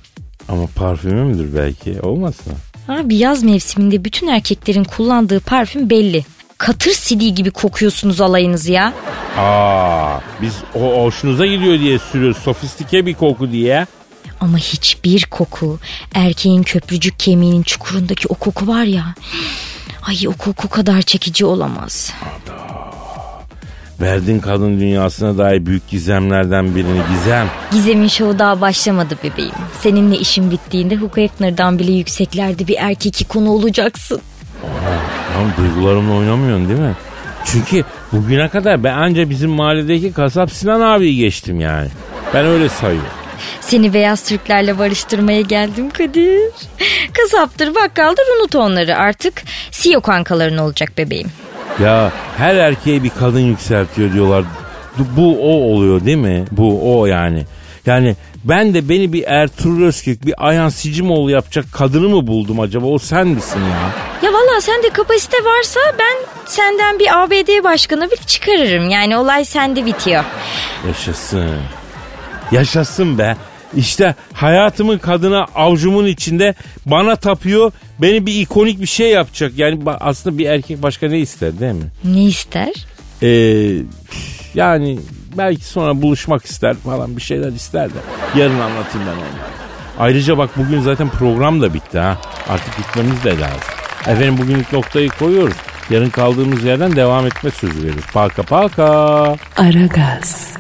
Ama parfümü müdür belki olmasın? Abi yaz mevsiminde bütün erkeklerin kullandığı parfüm belli. Katır sidiği gibi kokuyorsunuz alayınız ya. Aa, biz o hoşunuza gidiyor diye sürüyoruz. Sofistike bir koku diye. Ama hiçbir koku erkeğin köprücük kemiğinin çukurundaki o koku var ya. Ay o koku kadar çekici olamaz. Verdin kadın dünyasına dair büyük gizemlerden birini gizem. Gizem'in şovu daha başlamadı bebeğim. Seninle işin bittiğinde Hugh Hefner'dan bile yükseklerde bir erkek ikonu olacaksın. Lan duygularımla oynamıyorsun değil mi? Çünkü bugüne kadar ben anca bizim mahalledeki kasap Sinan abiyi geçtim yani. Ben öyle sayıyorum. Seni beyaz Türklerle barıştırmaya geldim Kadir. Kasaptır bakkaldır unut onları artık CEO kankaların olacak bebeğim. Ya her erkeğe bir kadın yükseltiyor diyorlar. Bu o oluyor değil mi? Bu o yani. Yani ben de beni bir Ertuğrul Özkök, bir Ayhan Sicimoğlu yapacak kadını mı buldum acaba? O sen misin ya? Ya valla sende kapasite varsa ben senden bir ABD başkanı bile çıkarırım. Yani olay sende bitiyor. Yaşasın. Yaşasın be. İşte hayatımın kadına avcumun içinde bana tapıyor. Beni bir ikonik bir şey yapacak. Yani aslında bir erkek başka ne ister değil mi? Ne ister? Ee, yani belki sonra buluşmak ister falan bir şeyler ister de. Yarın anlatayım ben onu. Ayrıca bak bugün zaten program da bitti ha. Artık gitmemiz de lazım. Efendim bugünlük noktayı koyuyoruz. Yarın kaldığımız yerden devam etme sözü veriyoruz. Paka paka. Aragaz.